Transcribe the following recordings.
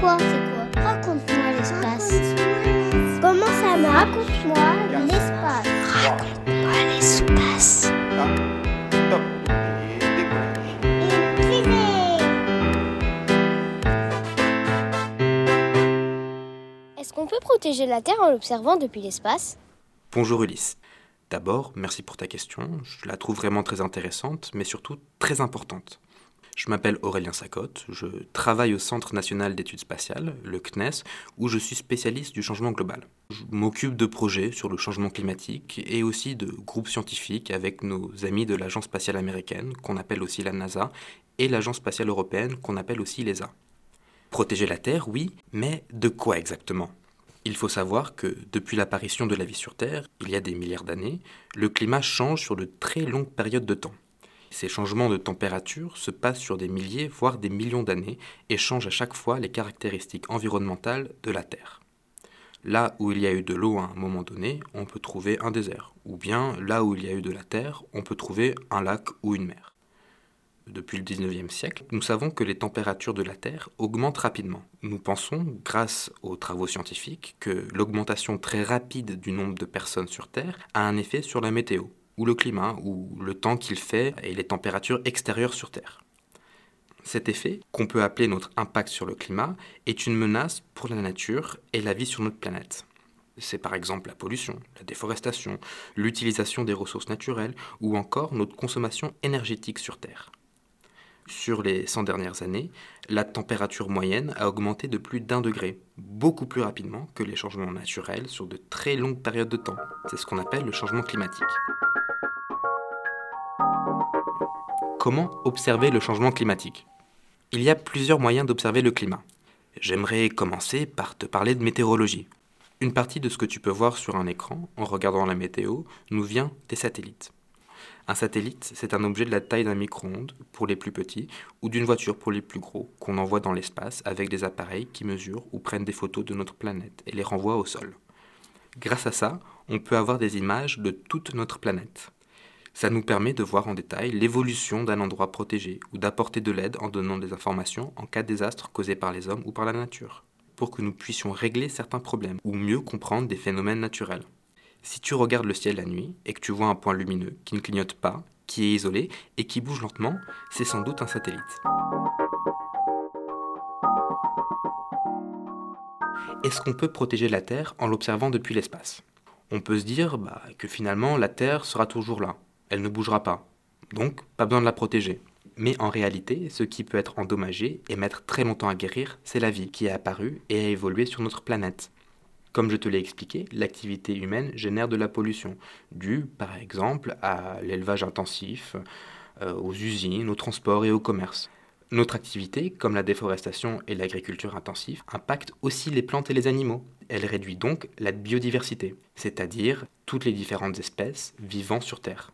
quoi C'est quoi Raconte-moi l'espace. Comment ça marche Raconte-moi l'espace. Raconte-moi l'espace. Décollage. Est-ce qu'on peut protéger la Terre en l'observant depuis l'espace Bonjour Ulysse. D'abord, merci pour ta question. Je la trouve vraiment très intéressante, mais surtout très importante. Je m'appelle Aurélien Sacotte, je travaille au Centre national d'études spatiales, le CNES, où je suis spécialiste du changement global. Je m'occupe de projets sur le changement climatique et aussi de groupes scientifiques avec nos amis de l'Agence spatiale américaine, qu'on appelle aussi la NASA, et l'Agence spatiale européenne, qu'on appelle aussi l'ESA. Protéger la Terre, oui, mais de quoi exactement? Il faut savoir que depuis l'apparition de la vie sur Terre, il y a des milliards d'années, le climat change sur de très longues périodes de temps. Ces changements de température se passent sur des milliers, voire des millions d'années, et changent à chaque fois les caractéristiques environnementales de la Terre. Là où il y a eu de l'eau à un moment donné, on peut trouver un désert, ou bien là où il y a eu de la Terre, on peut trouver un lac ou une mer depuis le 19e siècle, nous savons que les températures de la Terre augmentent rapidement. Nous pensons, grâce aux travaux scientifiques, que l'augmentation très rapide du nombre de personnes sur Terre a un effet sur la météo, ou le climat, ou le temps qu'il fait et les températures extérieures sur Terre. Cet effet, qu'on peut appeler notre impact sur le climat, est une menace pour la nature et la vie sur notre planète. C'est par exemple la pollution, la déforestation, l'utilisation des ressources naturelles ou encore notre consommation énergétique sur Terre. Sur les 100 dernières années, la température moyenne a augmenté de plus d'un degré, beaucoup plus rapidement que les changements naturels sur de très longues périodes de temps. C'est ce qu'on appelle le changement climatique. Comment observer le changement climatique Il y a plusieurs moyens d'observer le climat. J'aimerais commencer par te parler de météorologie. Une partie de ce que tu peux voir sur un écran en regardant la météo nous vient des satellites. Un satellite, c'est un objet de la taille d'un micro-ondes pour les plus petits ou d'une voiture pour les plus gros qu'on envoie dans l'espace avec des appareils qui mesurent ou prennent des photos de notre planète et les renvoient au sol. Grâce à ça, on peut avoir des images de toute notre planète. Ça nous permet de voir en détail l'évolution d'un endroit protégé ou d'apporter de l'aide en donnant des informations en cas de désastre causé par les hommes ou par la nature, pour que nous puissions régler certains problèmes ou mieux comprendre des phénomènes naturels. Si tu regardes le ciel la nuit et que tu vois un point lumineux qui ne clignote pas, qui est isolé et qui bouge lentement, c'est sans doute un satellite. Est-ce qu'on peut protéger la Terre en l'observant depuis l'espace? On peut se dire bah, que finalement la Terre sera toujours là, elle ne bougera pas, donc pas besoin de la protéger. Mais en réalité, ce qui peut être endommagé et mettre très longtemps à guérir, c'est la vie qui est apparue et a évolué sur notre planète. Comme je te l'ai expliqué, l'activité humaine génère de la pollution, due par exemple à l'élevage intensif, euh, aux usines, aux transports et au commerce. Notre activité, comme la déforestation et l'agriculture intensive, impacte aussi les plantes et les animaux. Elle réduit donc la biodiversité, c'est-à-dire toutes les différentes espèces vivant sur Terre.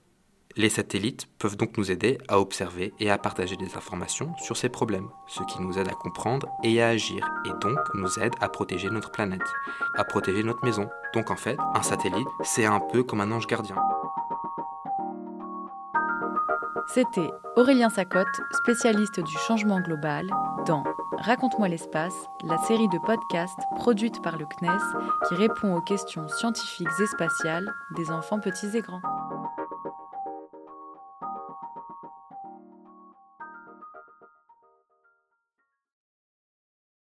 Les satellites peuvent donc nous aider à observer et à partager des informations sur ces problèmes, ce qui nous aide à comprendre et à agir, et donc nous aide à protéger notre planète, à protéger notre maison. Donc en fait, un satellite, c'est un peu comme un ange gardien. C'était Aurélien Sacotte, spécialiste du changement global, dans Raconte-moi l'espace, la série de podcasts produite par le CNES qui répond aux questions scientifiques et spatiales des enfants petits et grands.